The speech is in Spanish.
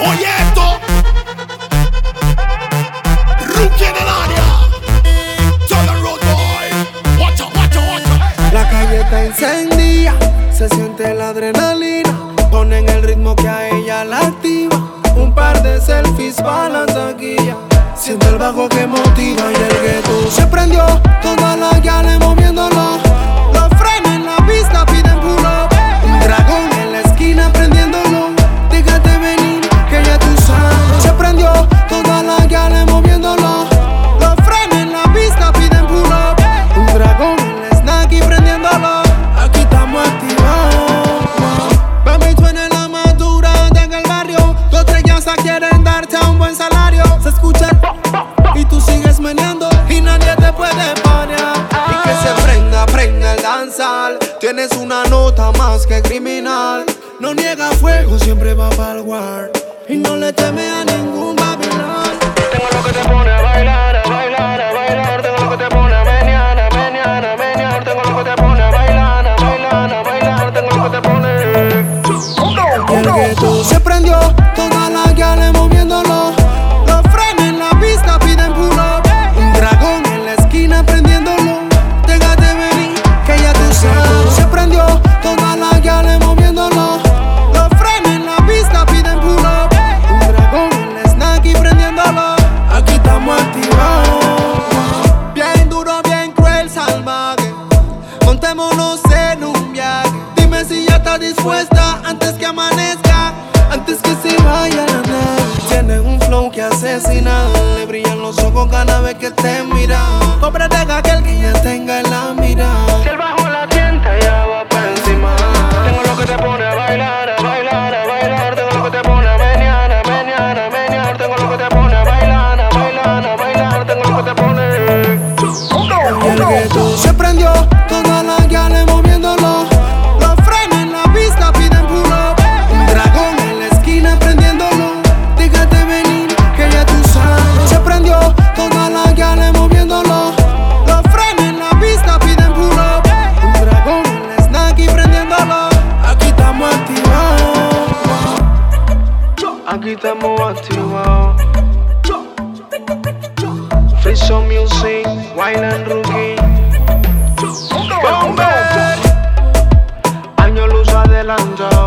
Oye esto. Rookie en el área. Southern Road Boy. Watch out, watch out, watch out. La calle está encendida, se siente la adrenalina. Ponen el ritmo que a ella la activa. Un par de selfies la taquilla. Siente el bajo que motiva Trellas quieren darte a un buen salario. Se escucha y tú sigues meneando y nadie te puede parar. Y que se prenda, prenda el danzar. Tienes una nota más que criminal. No niega fuego, siempre va para el guard. Y no le teme a ningún babilón. Tengo lo que te pone a bailar, a bailar, a bailar. Tengo lo que te pone a menear, a menear, a menear. Tengo lo que te pone a bailar, a bailar, a bailar. Tengo lo que te pone. Y el gueto se prendió, dispuesta antes que amanezca, antes que se vaya la nave. Tienes un flow que asesina, le brillan los ojos cada vez que te mira. Cómprate aquel que ya tenga en la mira. Aquí estamos activados. Free music, wine and rookie. Año luz adelantado.